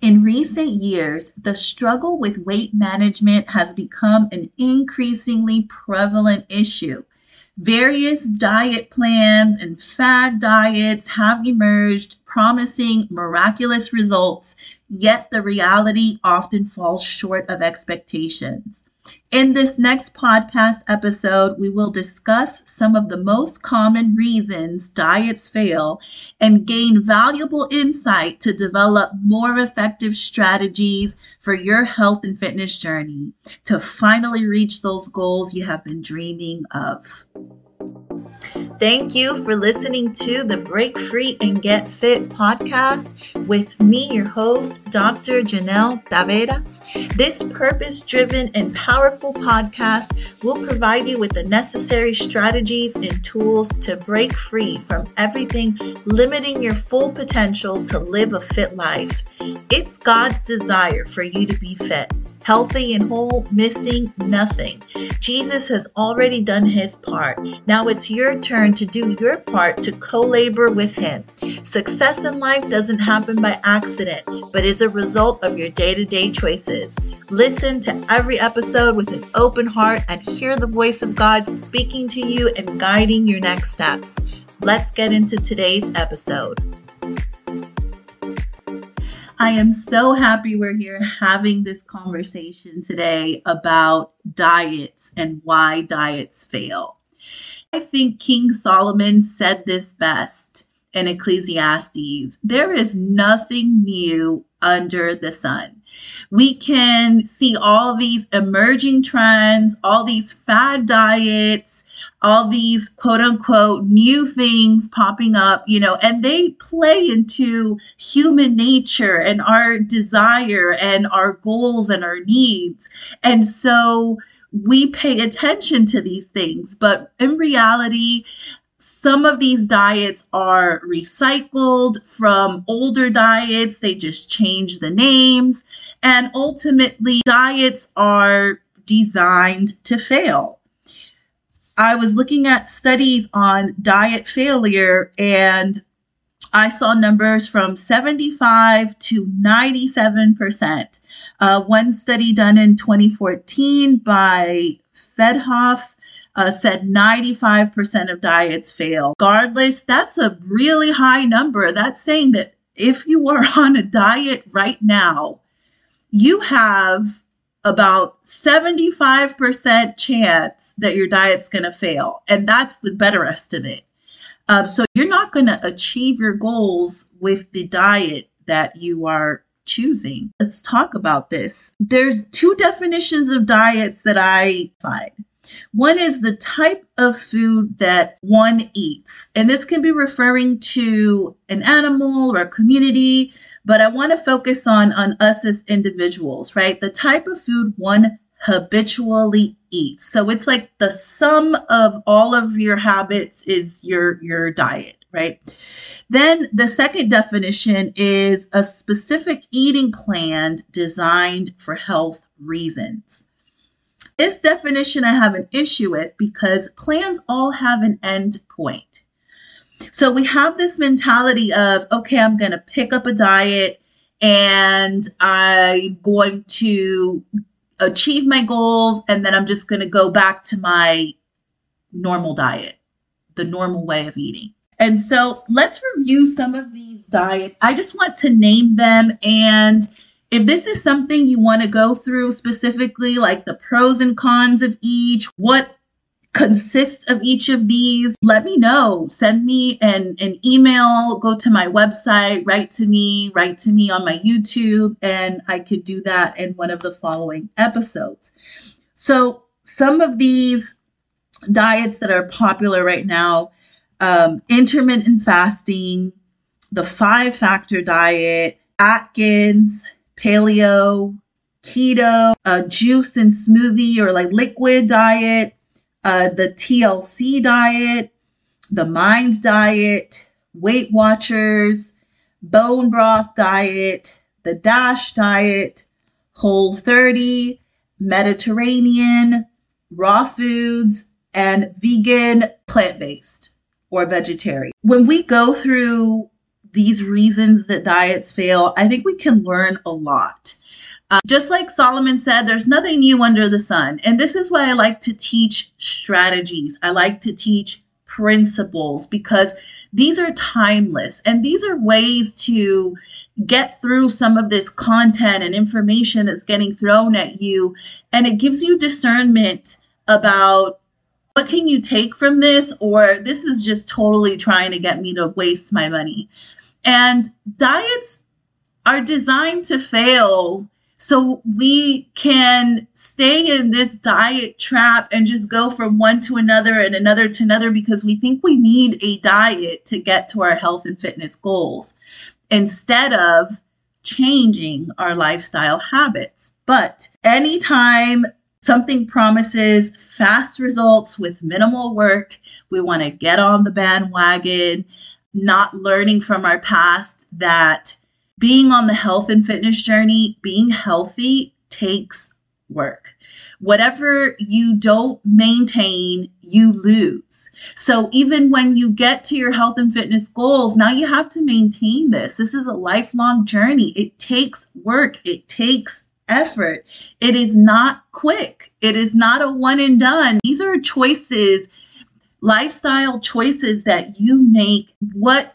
In recent years, the struggle with weight management has become an increasingly prevalent issue. Various diet plans and fad diets have emerged, promising miraculous results, yet the reality often falls short of expectations. In this next podcast episode, we will discuss some of the most common reasons diets fail and gain valuable insight to develop more effective strategies for your health and fitness journey to finally reach those goals you have been dreaming of. Thank you for listening to the Break Free and Get Fit podcast with me, your host, Dr. Janelle Taveras. This purpose driven and powerful podcast will provide you with the necessary strategies and tools to break free from everything limiting your full potential to live a fit life. It's God's desire for you to be fit healthy and whole, missing nothing. Jesus has already done his part. Now it's your turn to do your part to co labor with him. Success in life doesn't happen by accident, but is a result of your day to day choices. Listen to every episode with an open heart and hear the voice of God speaking to you and guiding your next steps. Let's get into today's episode. I am so happy we're here having this conversation today about diets and why diets fail. I think King Solomon said this best in Ecclesiastes there is nothing new under the sun. We can see all these emerging trends, all these fad diets, all these quote unquote new things popping up, you know, and they play into human nature and our desire and our goals and our needs. And so we pay attention to these things, but in reality, some of these diets are recycled from older diets. They just change the names. And ultimately, diets are designed to fail. I was looking at studies on diet failure and I saw numbers from 75 to 97%. Uh, one study done in 2014 by Fedhoff uh, said 95% of diets fail. Regardless, that's a really high number. That's saying that if you are on a diet right now, you have about 75% chance that your diet's going to fail. And that's the better estimate. Um, so you're not going to achieve your goals with the diet that you are choosing. Let's talk about this. There's two definitions of diets that I find. One is the type of food that one eats, and this can be referring to an animal or a community but I want to focus on on us as individuals, right? The type of food one habitually eats. So it's like the sum of all of your habits is your your diet, right? Then the second definition is a specific eating plan designed for health reasons. This definition I have an issue with because plans all have an end point. So we have this mentality of, okay, I'm going to pick up a diet and I'm going to achieve my goals and then I'm just going to go back to my normal diet, the normal way of eating. And so let's review some of these diets. I just want to name them and if this is something you want to go through specifically, like the pros and cons of each, what consists of each of these, let me know. Send me an, an email, go to my website, write to me, write to me on my YouTube, and I could do that in one of the following episodes. So, some of these diets that are popular right now um, intermittent fasting, the five factor diet, Atkins, paleo, keto, a juice and smoothie or like liquid diet, uh, the TLC diet, the Mind diet, Weight Watchers, Bone Broth diet, the DASH diet, Whole 30, Mediterranean, raw foods, and vegan plant based or vegetarian. When we go through these reasons that diets fail, I think we can learn a lot. Uh, just like Solomon said, there's nothing new under the sun. And this is why I like to teach strategies. I like to teach principles because these are timeless and these are ways to get through some of this content and information that's getting thrown at you and it gives you discernment about what can you take from this or this is just totally trying to get me to waste my money and diets are designed to fail so we can stay in this diet trap and just go from one to another and another to another because we think we need a diet to get to our health and fitness goals instead of changing our lifestyle habits. But anytime something promises fast results with minimal work, we want to get on the bandwagon, not learning from our past that being on the health and fitness journey, being healthy takes work. Whatever you don't maintain, you lose. So even when you get to your health and fitness goals, now you have to maintain this. This is a lifelong journey. It takes work, it takes effort. It is not quick, it is not a one and done. These are choices, lifestyle choices that you make. What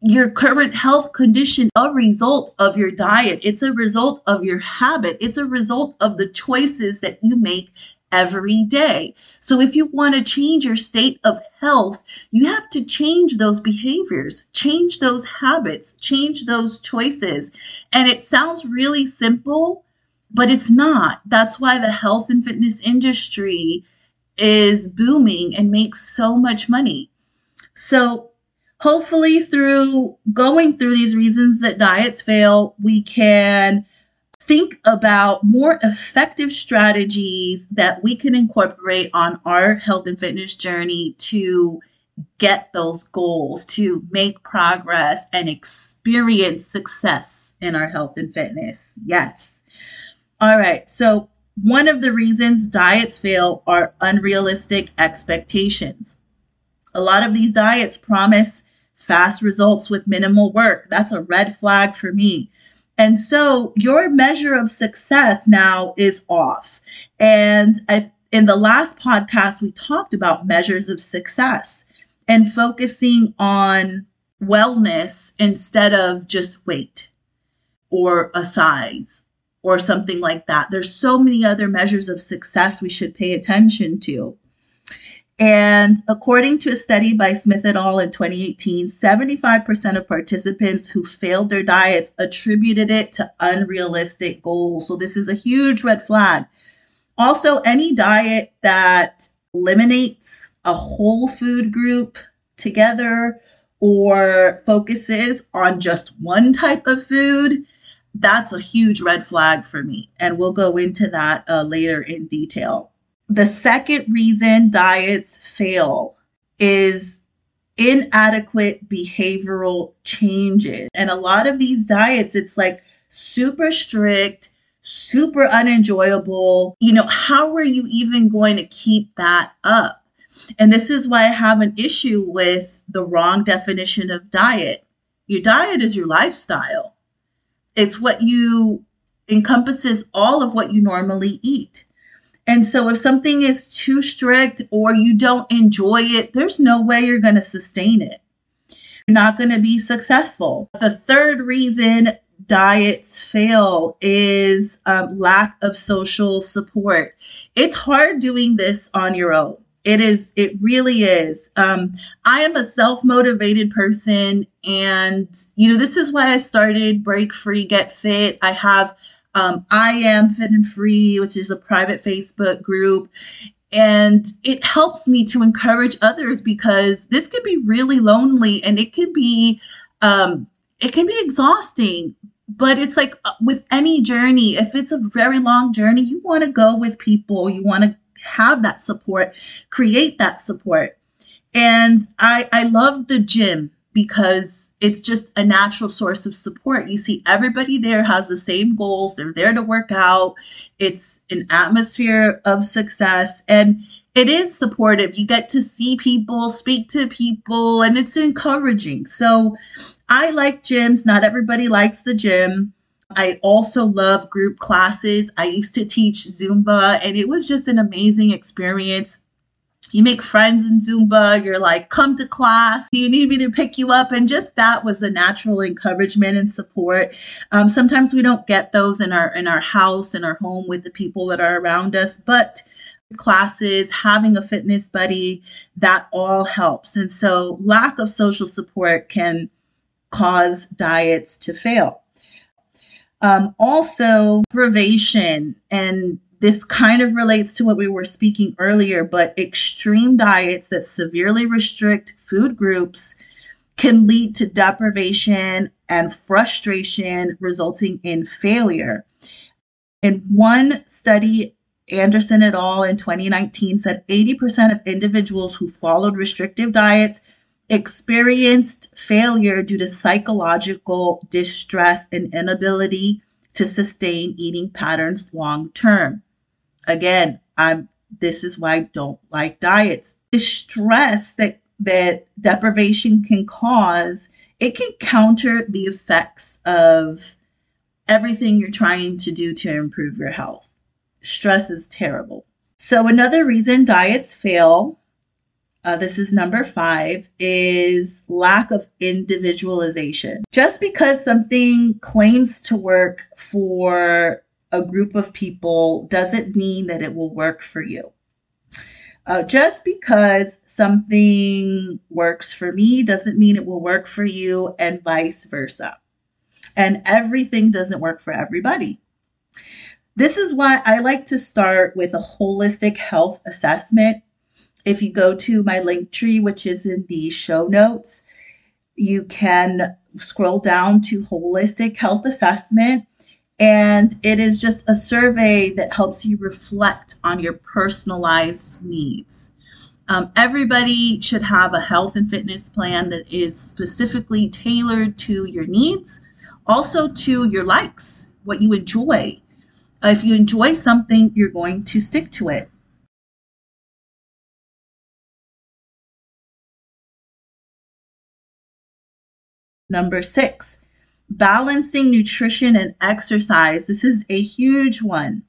your current health condition a result of your diet. It's a result of your habit. It's a result of the choices that you make every day. So if you want to change your state of health you have to change those behaviors change those habits change those choices. And it sounds really simple but it's not. That's why the health and fitness industry is booming and makes so much money so hopefully through going through these reasons that diets fail, we can think about more effective strategies that we can incorporate on our health and fitness journey to get those goals, to make progress and experience success in our health and fitness. Yes. All right. So, one of the reasons diets fail are unrealistic expectations. A lot of these diets promise fast results with minimal work. That's a red flag for me. And so your measure of success now is off. And I, in the last podcast, we talked about measures of success and focusing on wellness instead of just weight or a size or something like that. There's so many other measures of success we should pay attention to. And according to a study by Smith et al. in 2018, 75% of participants who failed their diets attributed it to unrealistic goals. So, this is a huge red flag. Also, any diet that eliminates a whole food group together or focuses on just one type of food, that's a huge red flag for me. And we'll go into that uh, later in detail. The second reason diets fail is inadequate behavioral changes. And a lot of these diets, it's like super strict, super unenjoyable. You know, how are you even going to keep that up? And this is why I have an issue with the wrong definition of diet. Your diet is your lifestyle. It's what you encompasses all of what you normally eat. And so if something is too strict or you don't enjoy it, there's no way you're going to sustain it. You're not going to be successful. The third reason diets fail is um, lack of social support. It's hard doing this on your own. It is, it really is. Um, I am a self motivated person, and you know, this is why I started Break Free, Get Fit. I have um, I am Fit and Free, which is a private Facebook group. And it helps me to encourage others because this can be really lonely and it can be um, it can be exhausting. But it's like uh, with any journey, if it's a very long journey, you want to go with people, you want to have that support, create that support. And I I love the gym because it's just a natural source of support. You see, everybody there has the same goals. They're there to work out. It's an atmosphere of success and it is supportive. You get to see people, speak to people, and it's encouraging. So I like gyms. Not everybody likes the gym. I also love group classes. I used to teach Zumba, and it was just an amazing experience. You make friends in Zumba. You're like, come to class. You need me to pick you up. And just that was a natural encouragement and support. Um, sometimes we don't get those in our in our house, in our home with the people that are around us, but classes, having a fitness buddy, that all helps. And so lack of social support can cause diets to fail. Um, also, privation, and this kind of relates to what we were speaking earlier, but extreme diets that severely restrict food groups can lead to deprivation and frustration, resulting in failure. In one study, Anderson et al. in 2019 said 80% of individuals who followed restrictive diets experienced failure due to psychological distress and inability to sustain eating patterns long term. Again, I'm this is why I don't like diets. The stress that that deprivation can cause, it can counter the effects of everything you're trying to do to improve your health. Stress is terrible. So another reason diets fail uh, this is number five, is lack of individualization. Just because something claims to work for a group of people doesn't mean that it will work for you. Uh, just because something works for me doesn't mean it will work for you, and vice versa. And everything doesn't work for everybody. This is why I like to start with a holistic health assessment if you go to my link tree, which is in the show notes, you can scroll down to holistic health assessment. And it is just a survey that helps you reflect on your personalized needs. Um, everybody should have a health and fitness plan that is specifically tailored to your needs, also to your likes, what you enjoy. If you enjoy something, you're going to stick to it. Number six, balancing nutrition and exercise. This is a huge one.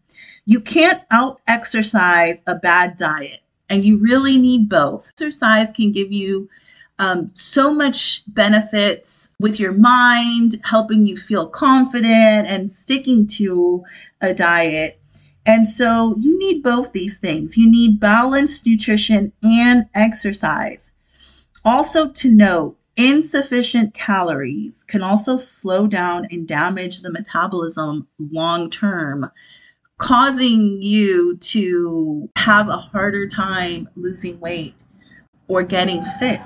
You can't out exercise a bad diet, and you really need both. Exercise can give you um, so much benefits with your mind, helping you feel confident and sticking to a diet. And so you need both these things. You need balanced nutrition and exercise. Also, to note, Insufficient calories can also slow down and damage the metabolism long term, causing you to have a harder time losing weight or getting fit.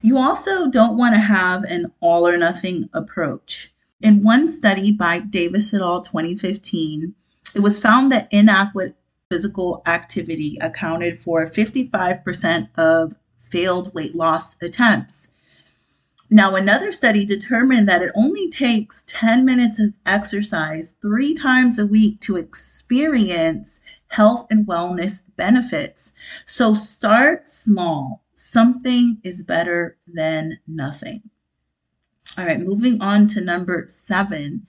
You also don't want to have an all or nothing approach. In one study by Davis et al. 2015, it was found that inadequate physical activity accounted for 55% of failed weight loss attempts. Now, another study determined that it only takes 10 minutes of exercise three times a week to experience health and wellness benefits. So start small. Something is better than nothing. All right, moving on to number seven.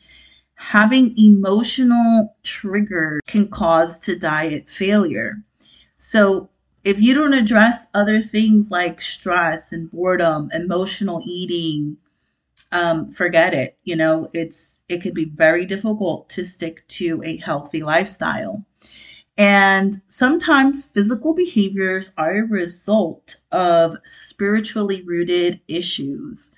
Having emotional triggers can cause to diet failure. So if you don't address other things like stress and boredom, emotional eating, um, forget it. You know, it's it can be very difficult to stick to a healthy lifestyle. And sometimes physical behaviors are a result of spiritually rooted issues.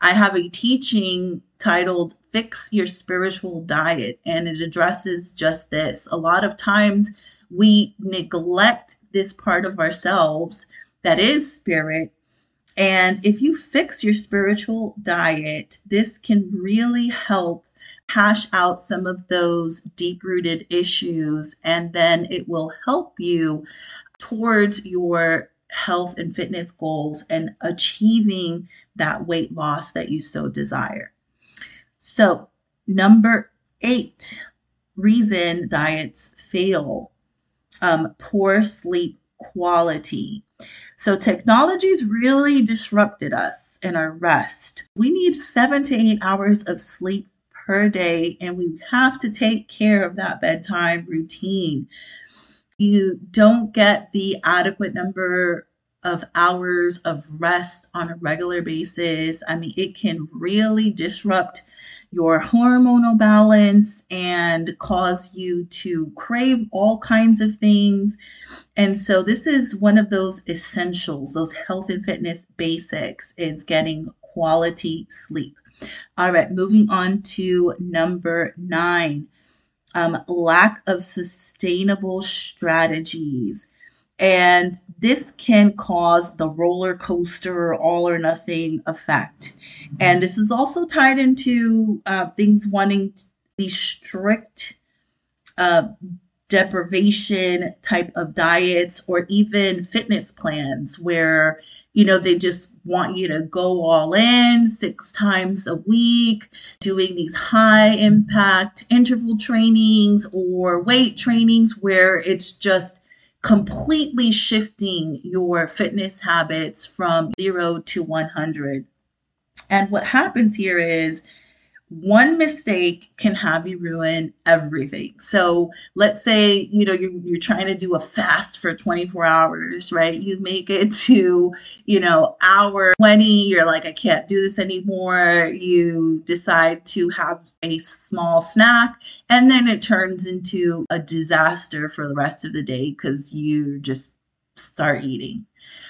I have a teaching titled Fix Your Spiritual Diet, and it addresses just this. A lot of times we neglect this part of ourselves that is spirit. And if you fix your spiritual diet, this can really help hash out some of those deep rooted issues. And then it will help you towards your health and fitness goals and achieving that weight loss that you so desire. So, number eight reason diets fail um, poor sleep quality. So technology's really disrupted us in our rest. We need seven to eight hours of sleep per day, and we have to take care of that bedtime routine. You don't get the adequate number of hours of rest on a regular basis. I mean, it can really disrupt your hormonal balance and cause you to crave all kinds of things. And so this is one of those essentials, those health and fitness basics is getting quality sleep. All right, moving on to number nine. Um, lack of sustainable strategies. And this can cause the roller coaster all or nothing effect. And this is also tied into uh, things wanting these strict uh, deprivation type of diets or even fitness plans where you know they just want you to go all in six times a week doing these high impact interval trainings or weight trainings where it's just completely shifting your fitness habits from zero to 100. And what happens here is one mistake can have you ruin everything. So let's say, you know, you're, you're trying to do a fast for 24 hours, right? You make it to, you know, hour 20, you're like, I can't do this anymore. You decide to have a small snack and then it turns into a disaster for the rest of the day because you just start eating.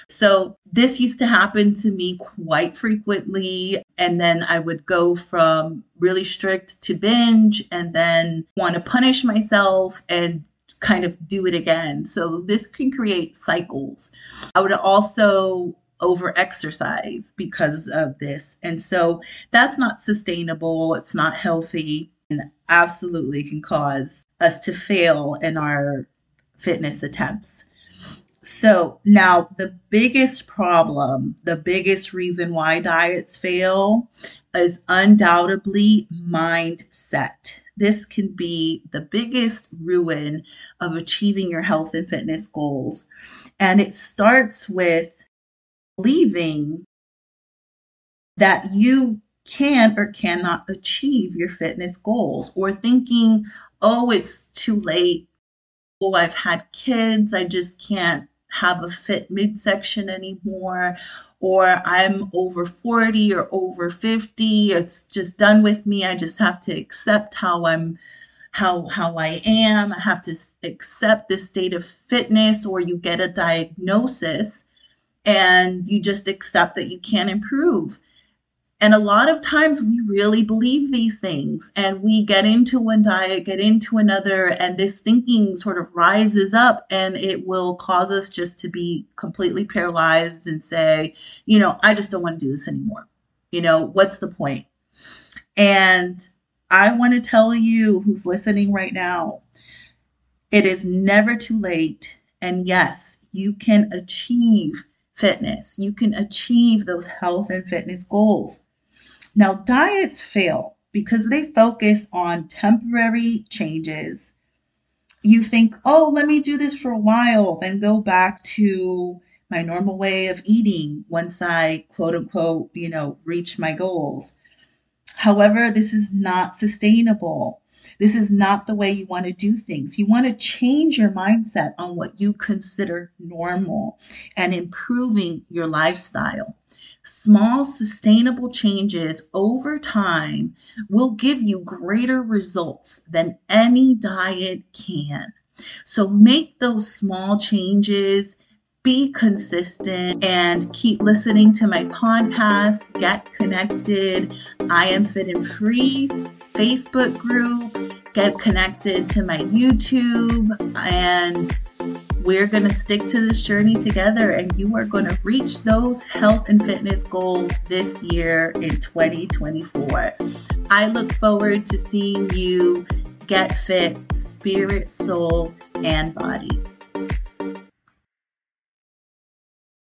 So this used to happen to me quite frequently. And then I would go from really strict to binge and then want to punish myself and kind of do it again. So this can create cycles. I would also over exercise because of this. And so that's not sustainable. It's not healthy and absolutely can cause us to fail in our fitness attempts. So now the biggest problem, the biggest reason why diets fail is undoubtedly mindset. This can be the biggest ruin of achieving your health and fitness goals. And it starts with believing that you can or cannot achieve your fitness goals or thinking, oh, it's too late. Oh, I've had kids. I just can't have a fit midsection anymore or I'm over 40 or over 50 it's just done with me. I just have to accept how I'm how how I am. I have to accept this state of fitness or you get a diagnosis and you just accept that you can't improve and a lot of times we really believe these things and we get into one diet, get into another, and this thinking sort of rises up and it will cause us just to be completely paralyzed and say, you know, I just don't want to do this anymore. You know, what's the point? And I want to tell you who's listening right now, it is never too late. And yes, you can achieve fitness. You can achieve those health and fitness goals. Now, diets fail because they focus on temporary changes. You think, oh, let me do this for a while, then go back to my normal way of eating once I quote unquote, you know, reach my goals. However, this is not sustainable. This is not the way you want to do things. You want to change your mindset on what you consider normal and improving your lifestyle. Small, sustainable changes over time will give you greater results than any diet can. So make those small changes be consistent and keep listening to my podcast, Get Connected. I am Fit and Free Facebook group, get connected to my YouTube, and we're going to stick to this journey together and you are going to reach those health and fitness goals this year in 2024. I look forward to seeing you get fit, spirit, soul, and body.